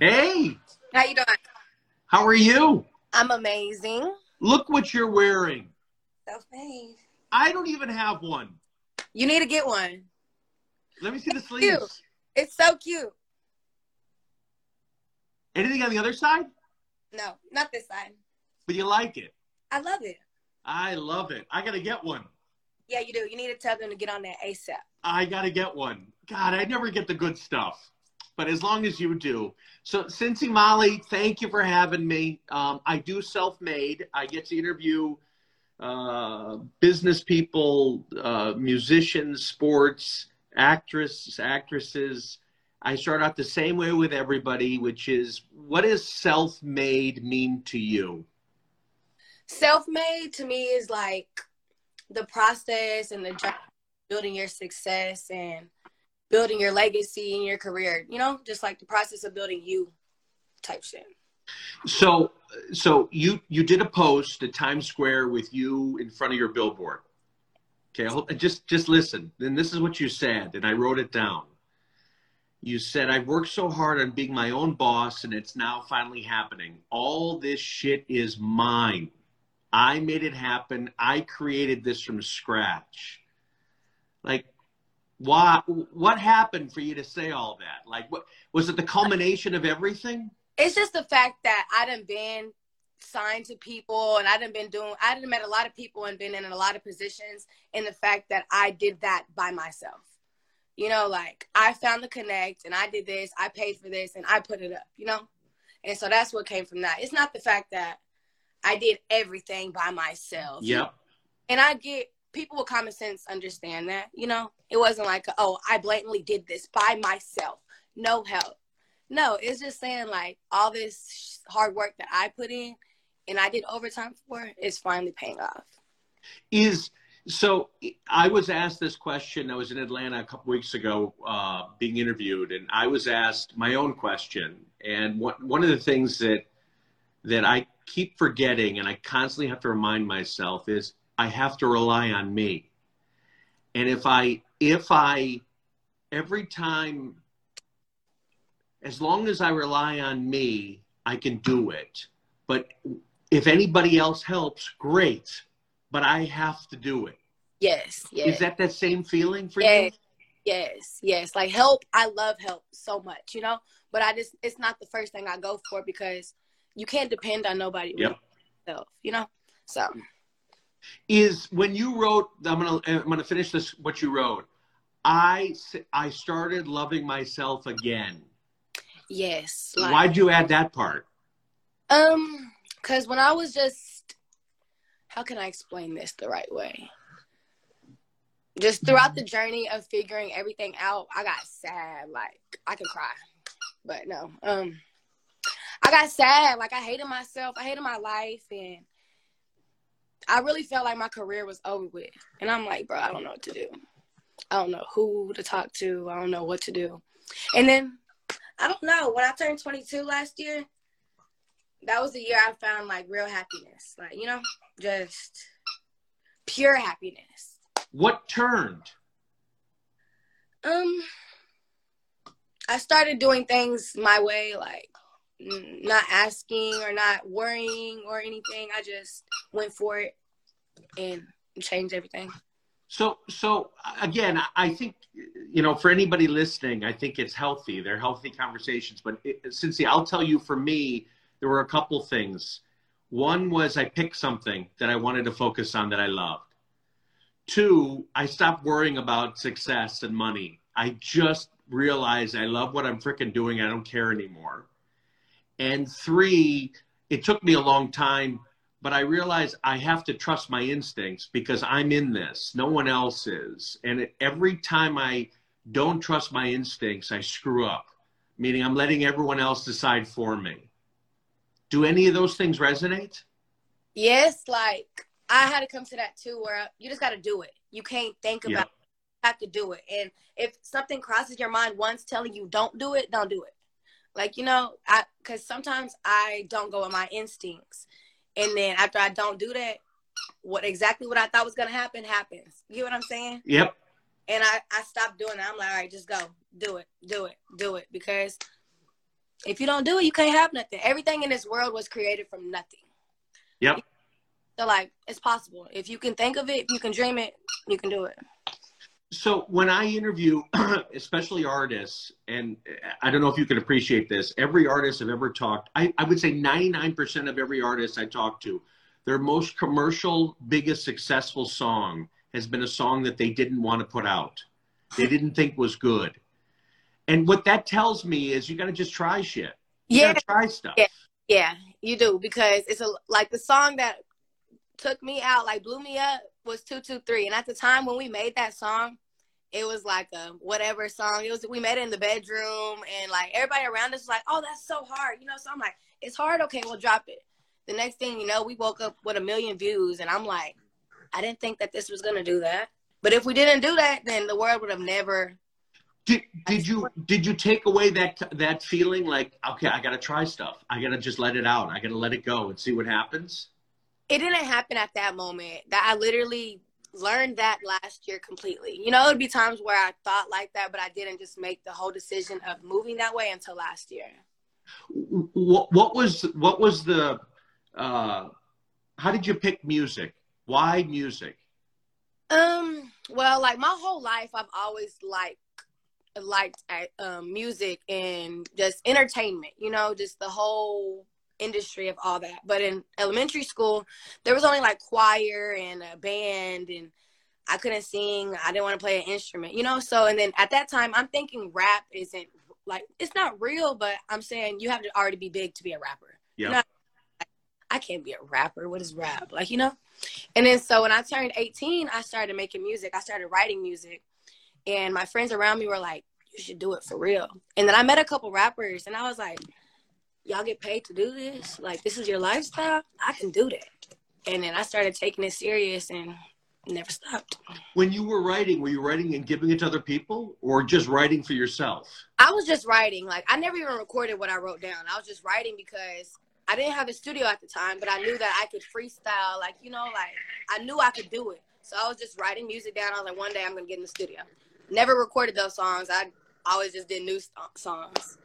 Hey, How you doing? how are you? I'm amazing. Look what you're wearing. Self-made. I don't even have one. You need to get one. Let me see the sleeves. cute. It's so cute. Anything on the other side? No, not this side. But you like it. I love it. I love it. I gotta get one. Yeah, you do. You need to tell them to get on that ASAP. I gotta get one. God, I never get the good stuff. But as long as you do. So, S3nsi Molly, thank you for having me. Um, I do self made. I get to interview uh, business people, uh, musicians, sports, actresses, actresses. I start out the same way with everybody, which is what does self made mean to you? Self-made to me is like the process and the journey building your success and building your legacy in your career. You know, just like the process of building you type shit. So, so you you did a post at Times Square with you in front of your billboard. Okay, hope- just just listen. Then this is what you said, and I wrote it down. You said, "I've worked so hard on being my own boss, and it's now finally happening. All this shit is mine. I made it happen. I created this from scratch. Like, why? What happened for you to say all that? Like, what was it? The culmination of everything? It's just the fact that I done been signed to people and I done been doing I done met a lot of people and been in a lot of positions and the fact that I did that by myself. You know, like I found the connect and I did this, I paid for this and I put it up, you know? And so that's what came from that. It's not the fact that I did everything by myself. Yep. And I get people with common sense understand that, you know? It wasn't like, oh, I blatantly did this by myself, no help. No, it's just saying like all this hard work that I put in and I did overtime for is finally paying off. is so i was asked this question i was in atlanta a couple weeks ago uh, being interviewed and i was asked my own question and one, one of the things that that i keep forgetting and i constantly have to remind myself is i have to rely on me and if i if i every time as long as i rely on me i can do it but if anybody else helps great but I have to do it. Yes, yes. Is that that same feeling for yes, yes, yes. Like help, I love help so much, you know? But I just it's not the first thing I go for because you can't depend on nobody Yep. yourself, you know? So you? Is when you wrote, I'm gonna I'm gonna finish this. What you wrote, i i started loving myself again. yes. Like, Why'd you add that part? Um, because when I was just, how can I explain this the right way? Just throughout the journey of figuring everything out, I got sad. Like I could cry, but no. Um, I got sad. Like I hated myself. I hated my life, and I really felt like my career was over with. And I'm like, bro, I don't know what to do. I don't know who to talk to. I don't know what to do. And then I don't know. When I turned 22 last year, that was the year I found like real happiness. Like, you know, just pure happiness. What turned? Um I started doing things my way, like not asking or not worrying or anything. I just went for it and changed everything. So so again, I- think you know for anybody listening, I think it's healthy. They're healthy conversations. But S3nsi, I'll tell you, for me, there were a couple things. One was I picked something that I wanted to focus on that I loved. Two, I stopped worrying about success and money. I just realized I love what I'm freaking doing. I don't care anymore. And three, it took me a long time, but I realized I have to trust my instincts because I'm in this. No one else is. And every time I don't trust my instincts, I screw up, meaning I'm letting everyone else decide for me. Do any of those things resonate? Yes, like I had to come to that too where you just got to do it. You can't think about Yeah. it. You have to do it. And if something crosses your mind once telling you don't do it, don't do it. Like, you know, I cuz sometimes I don't go with my instincts. And then after I don't do that, what exactly what I thought was going to happen happens. You get what I'm saying? Yep. And I I stopped doing that. I'm like, "All right, just go. Do it. Do it. Do it because if you don't do it, you can't have nothing. Everything in this world was created from nothing. Yep. So like it's possible. If you can think of it, if you can dream it, you can do it. So when I interview, especially artists, and I don't know if you can appreciate this, every artist I've ever talked, I, I would say 99% of every artist I talk to, their most commercial, biggest successful song has been a song that they didn't want to put out. They didn't think was good. And what that tells me is you got to just try shit. You Yeah. try stuff. Yeah. Yeah, you do because it's a like the song that took me out, like blew me up, was two two three. And at the time when we made that song, it was like a whatever song. It was we made it in the bedroom, and like everybody around us was like, "Oh, that's so hard," you know. So I'm like, "It's hard. Okay, we'll drop it." The next thing you know, we woke up with a million views, and I'm like, I didn't think that this was gonna do that. But if we didn't do that, then the world would have never. Did, did you did you take away that that feeling like okay I got to try stuff I got to just let it out I got to let it go and see what happens It didn't happen at that moment. That I literally learned that last year completely. You know, it would be times where I thought like that, but I didn't just make the whole decision of moving that way until last year. what, what was what was the uh, how did you pick music why music Um, well, like my whole life, I've always liked liked um, music and just entertainment. You know, just the whole industry of all that. But in elementary school, there was only like choir and a band, and I couldn't sing. I didn't want to play an instrument. You know, so and then at that time, I'm thinking rap isn't like it's not real, but I'm saying you have to already be big to be a rapper. yeah You know, I can't be a rapper. What is rap? Like, you know? And then so when I turned 18, I started making music. I started writing music. And my friends around me were like, you should do it for real. And then I met a couple rappers and I was like, y'all get paid to do this? Like, this is your lifestyle? I can do that. And then I started taking it serious and never stopped. when you were writing were you writing and giving it to other people or just writing for yourself I was just writing. Like, I never even recorded what I wrote down. I was just writing because I didn't have a studio at the time, but I knew that I could freestyle. Like, you know, like I knew I could do it. So I was just writing music down. I was like, one day I'm gonna get in the studio. Never recorded those songs. I always just did new songs.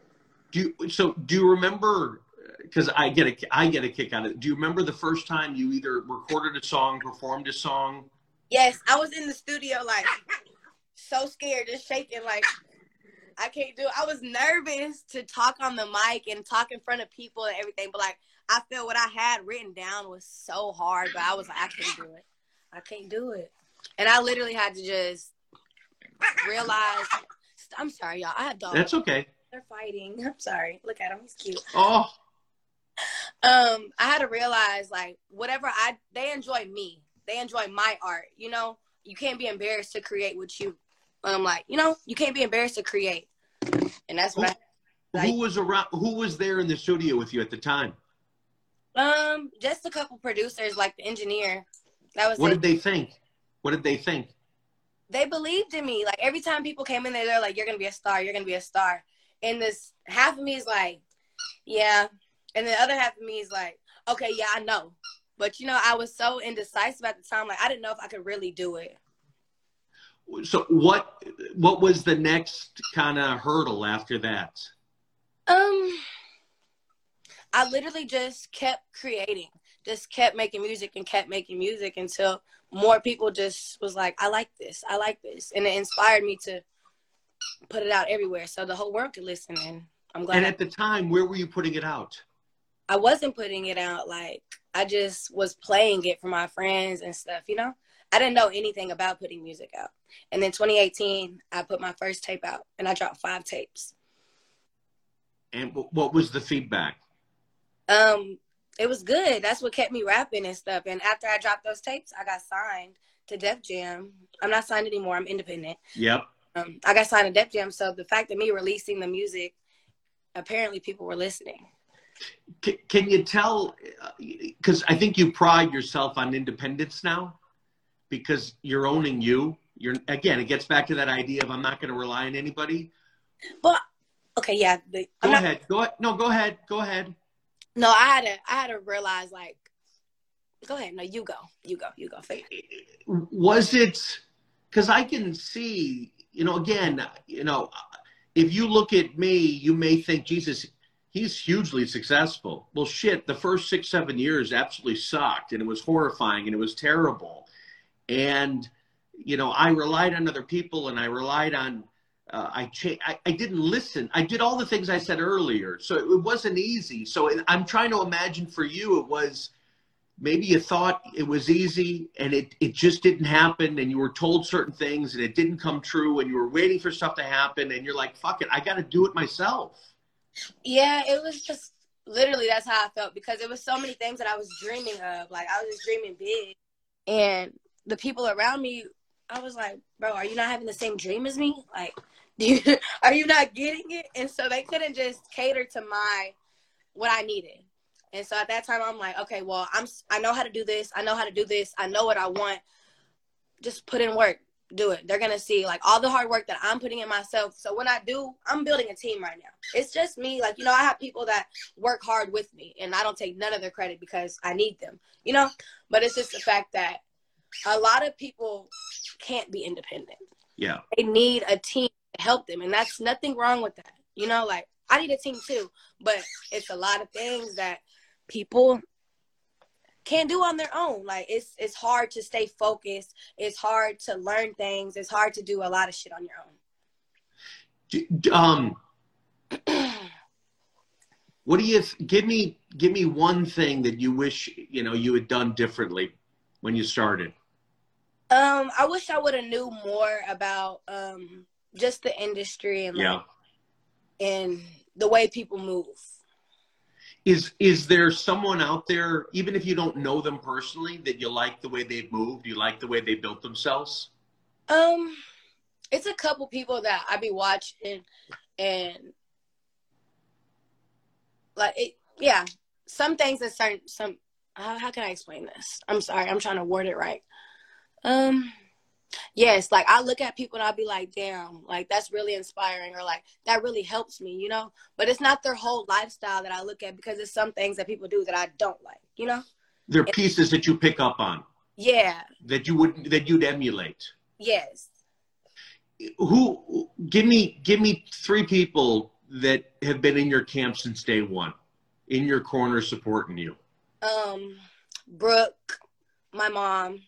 Do you so do you remember because I get a I get a kick out of it do you remember the first time you either recorded a song performed a song Yes, I was in the studio like so scared, just shaking, like I can't do it. I was nervous to talk on the mic and talk in front of people and everything, but like I felt what I had written down was so hard, but I was like, I can't do it. I can't do it. And I literally had to just realize I'm sorry, y'all. I have dogs. that's okay They're fighting. I'm sorry. Look at him. He's cute. oh. Um i had to realize like whatever i they enjoy me. They enjoy my art you know? You can't be embarrassed to create what you I'm um like you know you can't be embarrassed to create. And that's what Like- who was around who was there in the studio with you at the time? Um just a couple producers like the engineer. That was what it. did they think? What did they think? They believed in me. Like every time people came in there they're like you're gonna be a star. You're gonna be a star and this half of me is like yeah. And the other half of me is like okay yeah i know. But you know i was so indecisive at the time. Like i didn't know if i could really do it. So what what was the next kind of hurdle after that? Um, I literally just kept creating, just kept making music and kept making music until more people just was like, I like this, I like this. And it inspired me to put it out everywhere so the whole world could listen. And I'm glad and at the time where were you putting it out I wasn't putting it out. Like, I just was playing it for my friends and stuff, you know? I didn't know anything about putting music out. And then 2018, I put my first tape out and I dropped five tapes. and wh- what was the feedback um it was good that's what kept me rapping and stuff and after i dropped those tapes i got signed to def jam i'm not signed anymore i'm independent yep um, i got signed to def jam so the fact of me releasing the music apparently people were listening. Can, can you tell because i think you pride yourself on independence now because you're owning you. You're again it gets back to that idea of i'm not going to rely on anybody. But okay yeah the, go not, ahead. Go ahead no go ahead. Go ahead. No i had to i had to realize like go ahead. No you go. You go. You go. Fake was it because i can see you know again you know if you look at me you may think jesus he's hugely successful. Well, shit, the first six, seven years absolutely sucked and it was horrifying and it was terrible. And, you know, I relied on other people and I relied on, uh, I, cha- I, I didn't listen. I did all the things I said earlier. So it wasn't easy. So I'm trying to imagine for you, it was, maybe you thought it was easy and it, it just didn't happen and you were told certain things and it didn't come true and you were waiting for stuff to happen and you're like fuck it i got to do it myself. Yeah it was just literally that's how i felt because there was so many things that i was dreaming of. Like i was just dreaming big. And the people around me i was like bro are you not having the same dream as me? Like you, are you not getting it? And so they couldn't just cater to my what i needed and so at that time, I'm like, okay, well, I'm I know how to do this. I know how to do this. I know what I want. Just put in work. Do it. They're gonna see like all the hard work that I'm putting in myself. So when I do, I'm building a team right now. It's just me. Like you know, I have people that work hard with me, and I don't take none of their credit because I need them. You know, but it's just the fact that a lot of people can't be independent. Yeah, they need a team to help them, and that's nothing wrong with that. You know, like I need a team too, but it's a lot of things that people can't do on their own. Like it's it's hard to stay focused. It's hard to learn things. It's hard to do a lot of shit on your own. Um, what do you give me? Give me one thing that you wish you know you had done differently when you started. Um, I wish I would have knew more about um just the industry and like, yeah. and the way people move is is there someone out there even if you don't know them personally that you like the way they've moved you like the way they built themselves? Um it's a couple people that i be watching and like it yeah some things that certain some how, how can i explain this? I'm sorry i'm trying to word it right. Um yes like i look at people and i'll be like damn like that's really inspiring or like that really helps me you know? But it's not their whole lifestyle that i look at because it's some things that people do that i don't like you know? They're and, pieces that you pick up on. Yeah. That you would that you'd emulate. Yes. Who give me give me three people that have been in your camp since day one in your corner supporting you. Um brooke my mom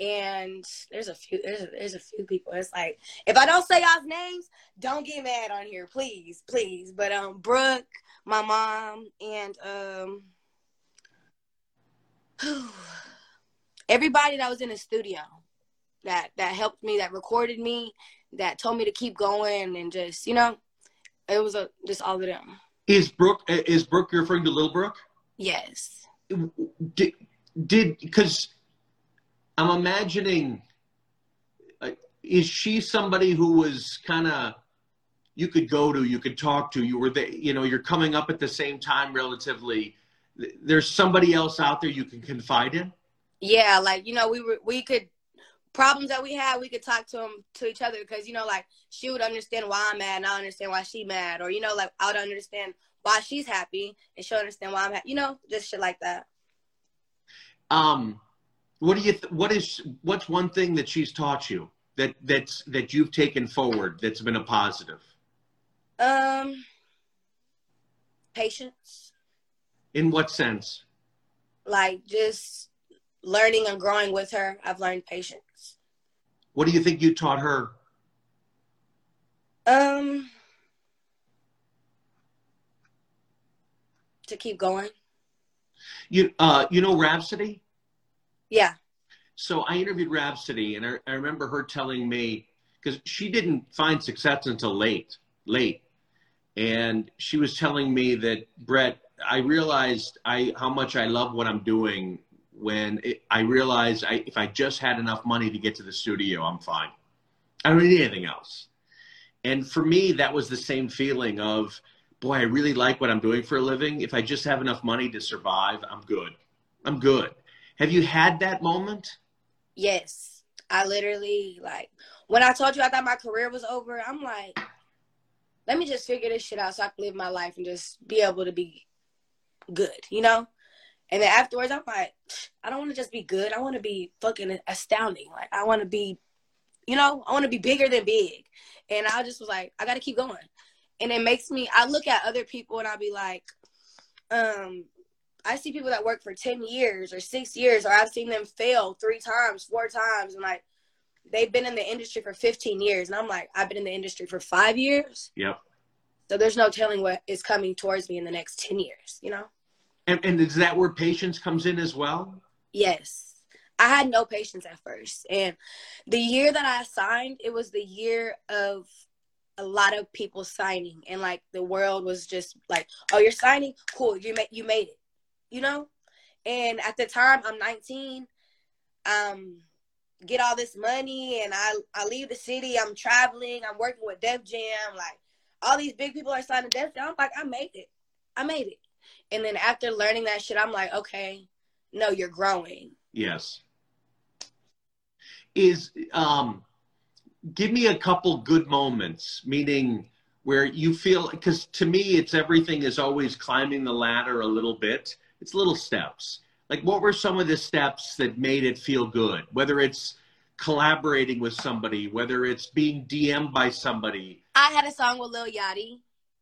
and there's a few there's a, there's a few people. It's like if i don't say y'all's names don't get mad on here. Please please. But um brooke my mom and um everybody that was in the studio that that helped me that recorded me that told me to keep going and just you know it was a just all of them. Is brooke is brooke referring to little brooke? Yes. Did did because I'm imagining, uh, is she somebody who was kind of you could go to, you could talk to, you were there, you know, you're coming up at the same time relatively. There's somebody else out there you can confide in. Yeah, like you know, we were we could problems that we had, we could talk to them to each other because you know, like she would understand why I'm mad, and I understand why she mad, or you know, like I would understand why she's happy, and she'll understand why I'm happy. You know, just shit like that. Um, what do you? Th- what is? What's one thing that she's taught you that that's that you've taken forward that's been a positive? Um, patience. In what sense? Like just learning and growing with her. I've learned patience. What do you think you taught her? Um, to keep going. You uh, you know Rapsody. Yeah. So I interviewed Rapsody, and I, I remember her telling me because she didn't find success until late, late, and she was telling me that Brett, I realized I how much I love what I'm doing when it, I realized I, if I just had enough money to get to the studio, I'm fine. I don't need anything else. And for me, that was the same feeling of, boy, I really like what I'm doing for a living. If I just have enough money to survive, I'm good. I'm good. Have you had that moment? Yes. I literally like when I told you I thought my career was over, I'm like, let me just figure this shit out so I can live my life and just be able to be good, you know? And then afterwards, I'm like, I don't want to just be good. I want to be fucking astounding. Like, I want to be, you know, I want to be bigger than big. And I just was like, I got to keep going. and it makes me I look at other people and I'll be like, um, I see people that work for 10 years or six years, or I've seen them fail three times, four times, and like they've been in the industry for 15 years. And I'm like, I've been in the industry for five years. Yep. So there's no telling what is coming towards me in the next 10 years, you know? And, and is that where patience comes in as well? Yes. I had no patience at first. And the year that I signed, it was the year of a lot of people signing and like the world was just like, "Oh, you're signing? Cool. You made you made it." You know? And at the time, I'm 19. Um get all this money and I I leave the city, I'm traveling, I'm working with Def Jam, like all these big people are signing Def Jam. I'm like, I made it. I made it. And then after learning that shit, I'm like, okay, no, you're growing. Yes. Is um give me a couple good moments, meaning where you feel because to me it's everything is always climbing the ladder a little bit. It's little steps. Like what were some of the steps that made it feel good? Whether it's collaborating with somebody, whether it's being DM'd by somebody. I had a song with Lil Yachty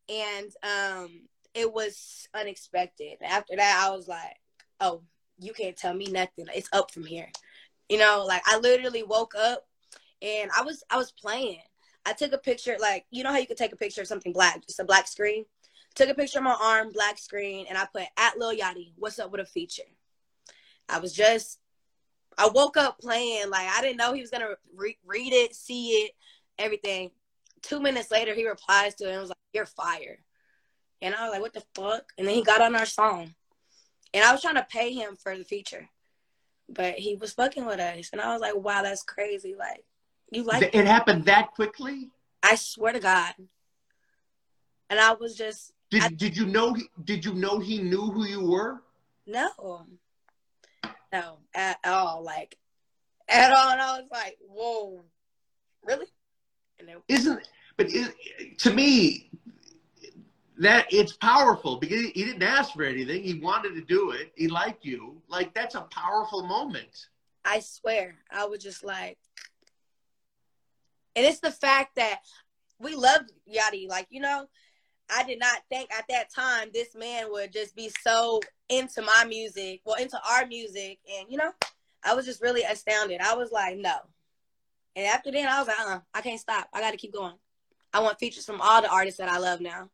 and um it was unexpected. After that I was like, oh, you can't tell me nothing. It's up from here. You know, like I literally woke up and I was I was playing. I took a picture, like you know how you could take a picture of something black, just a black screen. Took a picture of my arm, black screen, and I put at Lil Yachty. What's up with a feature? I was just, I woke up playing like I didn't know he was gonna re- read it, see it, everything. Two minutes later, he replies to it and was like, "You're fire," and I was like, "What the fuck?" And then he got on our song, and I was trying to pay him for the feature, but he was fucking with us, and I was like, "Wow, that's crazy!" Like you like it happened that quickly? I swear to God. And I was just Did I, did you know he, did you know he knew who you were? No. No, at all. Like at all. And I was like, whoa, really? And it, Isn't but to me that it's powerful because he didn't ask for anything. He wanted to do it. He liked you. Like that's a powerful moment. I swear, I was just like, and it's the fact that we love Yachty. Like, you know, I did not think at that time this man would just be so into my music, well, into our music. And, you know, I was just really astounded. I was like, no. And after then, I was like, uh, I can't stop. I got to keep going. I want features from all the artists that I love now.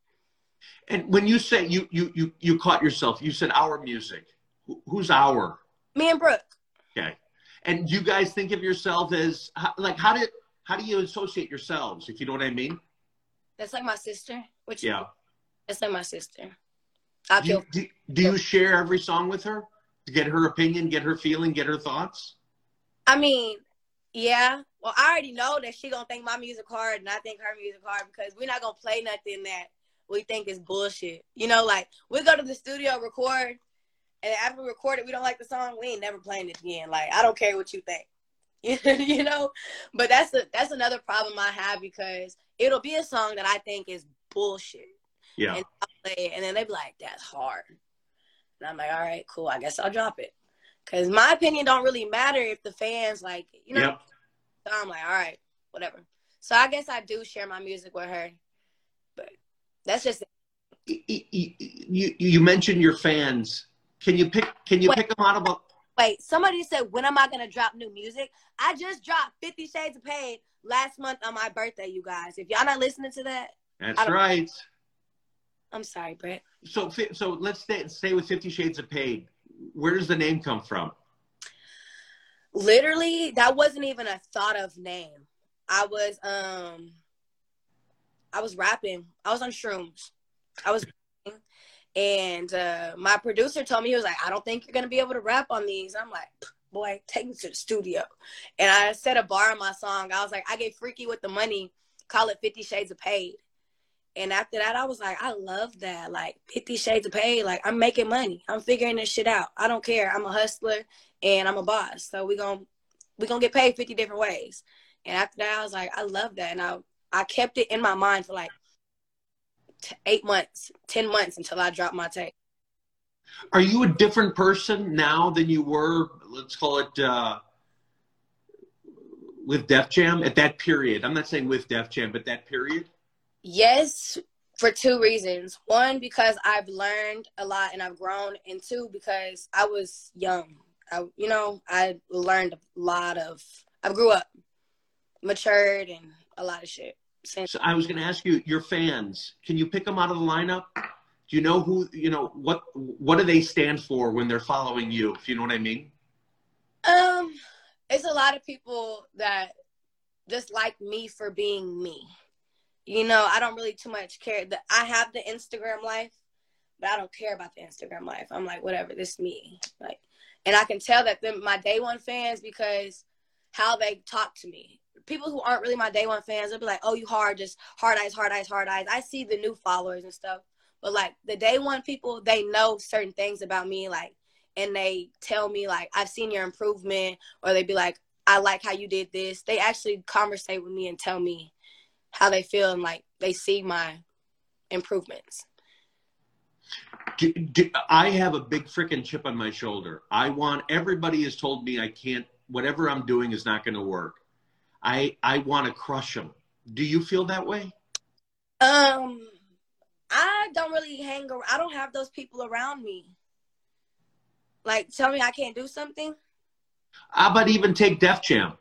And when you say you you you you caught yourself, you said our music. Who's our? Me and Brooke. Okay. And you guys think of yourself as like how did how do you associate yourselves, if you know what I mean? That's like my sister. Which yeah, that's like my sister. I do, you, do, do you share every song with her to get her opinion, get her feeling, get her thoughts? I mean, yeah. Well, I already know that she gonna think my music hard, and I think her music hard because we're not gonna play nothing that we think is bullshit. You know, like we go to the studio record, and after we record it, we don't like the song, we ain't never playing it again. Like I don't care what you think. you know? But that's a that's another problem i have because it'll be a song that i think is bullshit. Yeah. And, it, and then they be like that's hard. And i'm like all right cool. I guess i'll drop it. Because my opinion don't really matter if the fans like you know yep. so i'm like all right whatever. So i guess i do share my music with her but that's just you, you, you mentioned your fans. Can you pick can you Wait. pick them out about Wait, somebody said, when am I gonna drop new music? I just dropped Fifty Shades of Paid last month on my birthday, you guys. If y'all not listening to that, that's right. I'm sorry, Brett. So, so let's stay, stay with Fifty Shades of Paid. Where does the name come from? Literally, that wasn't even a thought of name. I was um, I was rapping. I was on shrooms. I was and uh, my producer told me, he was like, I don't think you're going to be able to rap on these. I'm like, boy, take me to the studio. And I set a bar on my song. I was like, I get freaky with the money, call it 50 Shades of Paid. And after that, I was like, I love that. Like 50 Shades of Paid. Like I'm making money. I'm figuring this shit out. I don't care. I'm a hustler and I'm a boss. So we're going we're to get paid 50 different ways. And after that, I was like, I love that. And I, I kept it in my mind for like t- eight months, 10 months until I dropped my tape. Are you a different person now than you were, let's call it, uh, with Def Jam at that period? I'm not saying with Def Jam, but that period? Yes, for two reasons. One, because I've learned a lot and I've grown, and two, because I was young. I, you know, I learned a lot of. I grew up, matured, and a lot of shit. So I was going to ask you, your fans, can you pick them out of the lineup? Do you know who? You know what? What do they stand for when they're following you? If you know what I mean. Um, it's a lot of people that just like me for being me. You know, I don't really too much care. That I have the Instagram life, but I don't care about the Instagram life. I'm like, whatever, this is me. Like, and I can tell that them my day one fans because how they talk to me. People who aren't really my day one fans, they'll be like, "Oh, you hard, just hard eyes, hard eyes, hard eyes." I see the new followers and stuff, but like the day one people, they know certain things about me, like, and they tell me like, "I've seen your improvement," or they be like, I like how you did this. They actually conversate with me and tell me how they feel and like they see my improvements. I have a big freaking chip on my shoulder. I want everybody has told me I can't. Whatever I'm doing is not going to work. I I want to crush them. Do you feel that way? Um, I don't really hang around. I don't have those people around me. Like, tell me I can't do something. How about even take Def Jam?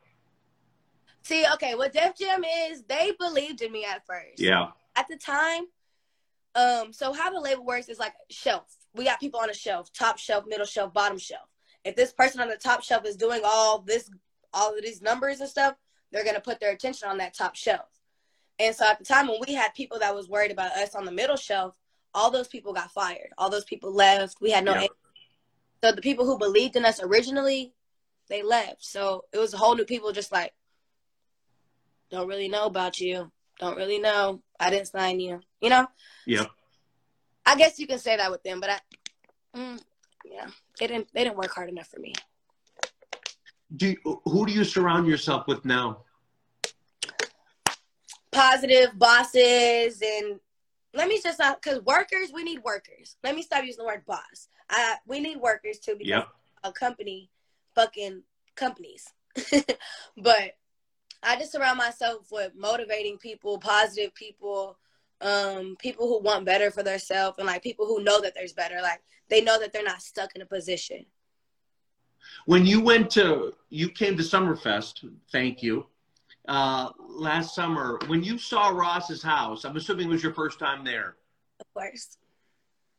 See, okay, what Def Jam is, they believed in me at first. Yeah. At the time, um, so how the label works is like shelf. We got people on a shelf, top shelf, middle shelf, bottom shelf. If this person on the top shelf is doing all this, all of these numbers and stuff, they're gonna put their attention on that top shelf. And so at the time when we had people that was worried about us on the middle shelf, all those people got fired. All those people left. We had no. Yeah. So the people who believed in us originally, they left. So it was a whole new people just like, don't really know about you. Don't really know. I didn't sign you. You know? Yeah. I guess you can say that with them, but I, mm, yeah, they didn't. They didn't work hard enough for me. Do you, who do you surround yourself with now? Positive bosses, and let me just because workers, we need workers. Let me stop using the word boss. I we need workers too because yep. a company fucking companies. but I just surround myself with motivating people, positive people, um, people who want better for themselves, and like people who know that there's better. Like they know that they're not stuck in a position. When you went to, you came to Summerfest. Thank you. Uh, last summer, when you saw Ross's house, I'm assuming it was your first time there. Of course.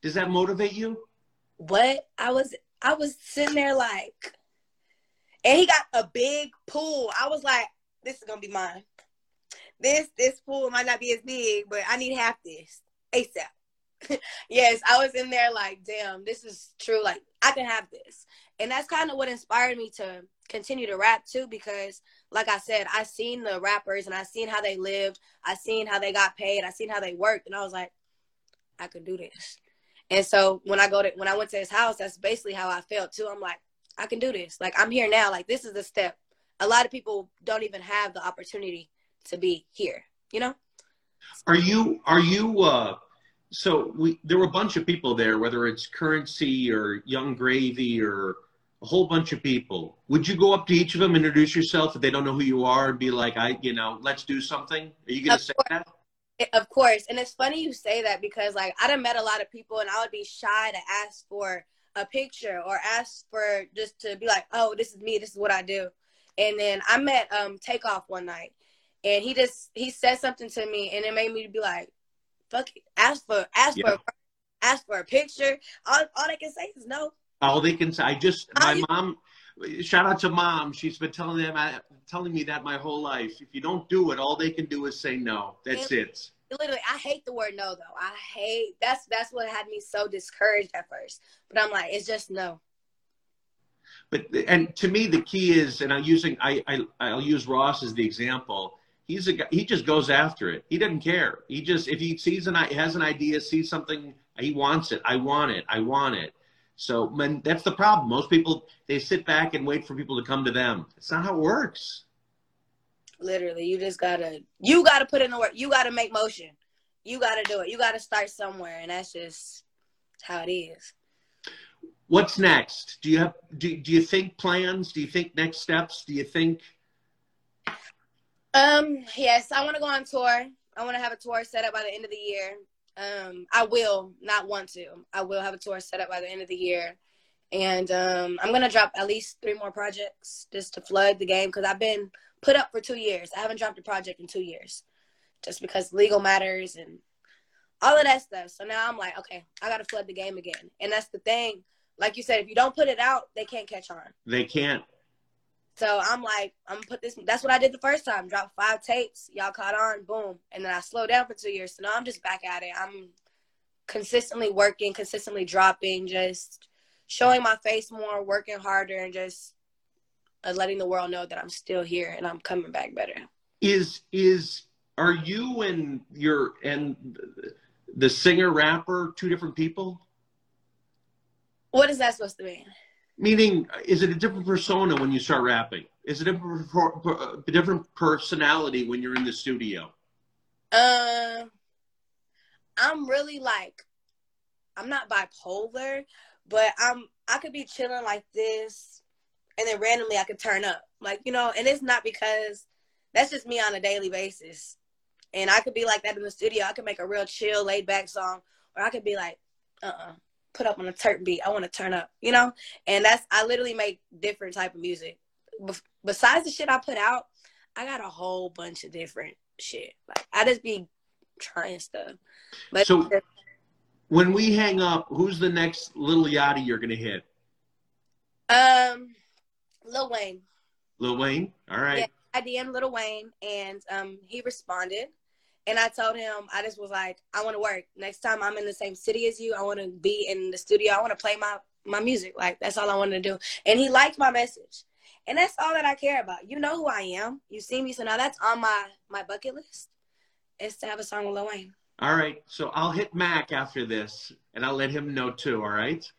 Does that motivate you? What I was, I was sitting there like, and he got a big pool. I was like, this is gonna be mine. This this pool might not be as big, but I need half this ASAP. yes, I was in there like, damn, this is true. Like I can have this, and that's kind of what inspired me to continue to rap too. Because, like I said, I seen the rappers and I seen how they lived. I seen how they got paid. I seen how they worked, and I was like, I could do this. And so when I go to when I went to his house, that's basically how I felt too. I'm like, I can do this. Like I'm here now. Like this is the step. A lot of people don't even have the opportunity to be here, you know? Are you are you uh so we there were a bunch of people there, whether it's Curren$y or Yung Gravy or a whole bunch of people. Would you go up to each of them, introduce yourself if they don't know who you are, and be like, I, you know, let's do something? Are you gonna say course. that? Of course, and it's funny you say that because like I'd have met a lot of people, and I would be shy to ask for a picture or ask for just to be like, oh, this is me, this is what I do. And then I met um Takeoff one night, and he just he said something to me, and it made me be like, fuck, it. ask for ask yeah. for ask for a picture. All all they can say is no. All they can say, I just my mom. Shout out to mom. She's been telling them telling me that my whole life. If you don't do it, all they can do is say no. That's and, it. Literally i hate the word no though. I hate that's that's what had me so discouraged at first. But i'm like it's just no. But and to me the key is and i'm using i, I i'll use ross as the example. He's a guy he just goes after it. He doesn't care. He just if he sees an has an idea sees something he wants it. I want it. I want it so man, that's the problem most people they sit back and wait for people to come to them it's not how it works Literally, you just gotta you gotta put in the work. You gotta make motion. You gotta do it. You gotta start somewhere, and that's just how it is. What's next? Do you have do, do you think plans? Do you think next steps? Do you think um yes, I wanna go on tour. I wanna have a tour set up by the end of the year. Um, I will not want to. I will have a tour set up by the end of the year, and um, I'm gonna drop at least three more projects just to flood the game because I've been put up for two years. I haven't dropped a project in two years, just because legal matters and all of that stuff. So now I'm like, okay, I gotta flood the game again, and that's the thing. Like you said, if you don't put it out, they can't catch on. They can't. So I'm like, I'm gonna put this. That's what I did the first time. Drop five tapes. Y'all caught on. Boom. And then I slowed down for two years. So now I'm just back at it. I'm consistently working, consistently dropping, just showing my face more, working harder, and just uh, letting the world know that I'm still here and I'm coming back better. Is is are you and your and the singer rapper two different people? What is that supposed to mean? Meaning, is it a different persona when you start rapping? Is it a different, personality when you're in the studio? Uh, I'm really like, I'm not bipolar, but I'm I could be chilling like this, and then randomly I could turn up, like you know, and it's not because that's just me on a daily basis, and I could be like that in the studio. I could make a real chill, laid back song, or I could be like, uh, uh put up on a turn beat. I want to turn up, you know? And that's, I literally make different type of music. besides the shit I put out, I got a whole bunch of different shit. Like, I just be trying stuff. But so when we hang up, who's the next little Yachty you're to hit? Um, Lil Wayne. Lil Wayne? All right. Yeah, I DM Lil Wayne and um, he responded. And I told him, I just was like, I want to work. Next time I'm in the same city as you, I want to be in the studio. I want to play my, my music. Like, that's all I want to do. And he liked my message. And that's all that I care about. You know who I am. You see me. So now that's on my, my bucket list is to have a song with Lil Wayne. All right. So I'll hit Mac after this and I'll let him know too. All right.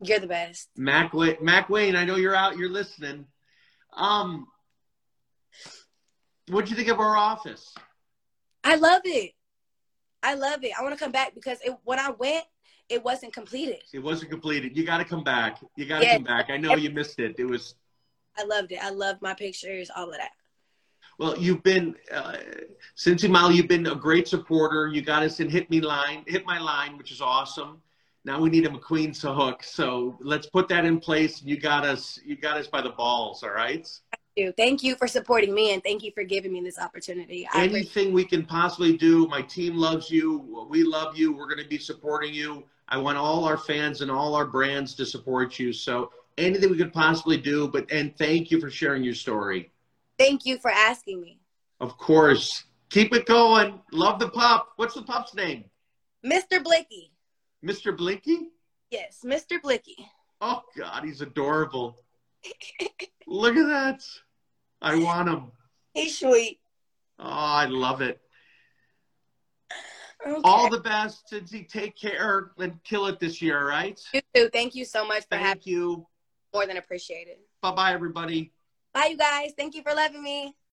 You're the best. Mac, Mack Maine, I know you're out. You're listening. Um, what'd you think of our office? I love it. I love it. I want to come back because it, when I went, it wasn't completed. It wasn't completed. You got to come back. You got to come back. I know you missed it. It was. I loved it. I loved my pictures, all of that. Well, you've been uh, S3nsi Molly. You've been a great supporter. You got us in hit me line, hit my line, which is awesome. Now we need a McQueen hook. So let's put that in place. You got us. You got us by the balls. All right you. Thank you for supporting me and thank you for giving me this opportunity. I Anything we can possibly do. My team loves you. We love you. We're going to be supporting you. I want all our fans and all our brands to support you. So anything we could possibly do, but and thank you for sharing your story. Thank you for asking me. Of course. Keep it going. Love the pup. What's the pup's name? Mr. Blicky. Mr. Blinky? Yes, Mr. Blicky. Oh God, he's adorable. Look at that. I want him. He's sweet. Oh, I love it. Okay. All the best, S3nsi. Take care and kill it this year, right? You too. Thank you so much for Thank having you. More than appreciated. Bye bye, everybody. Bye, you guys. Thank you for loving me.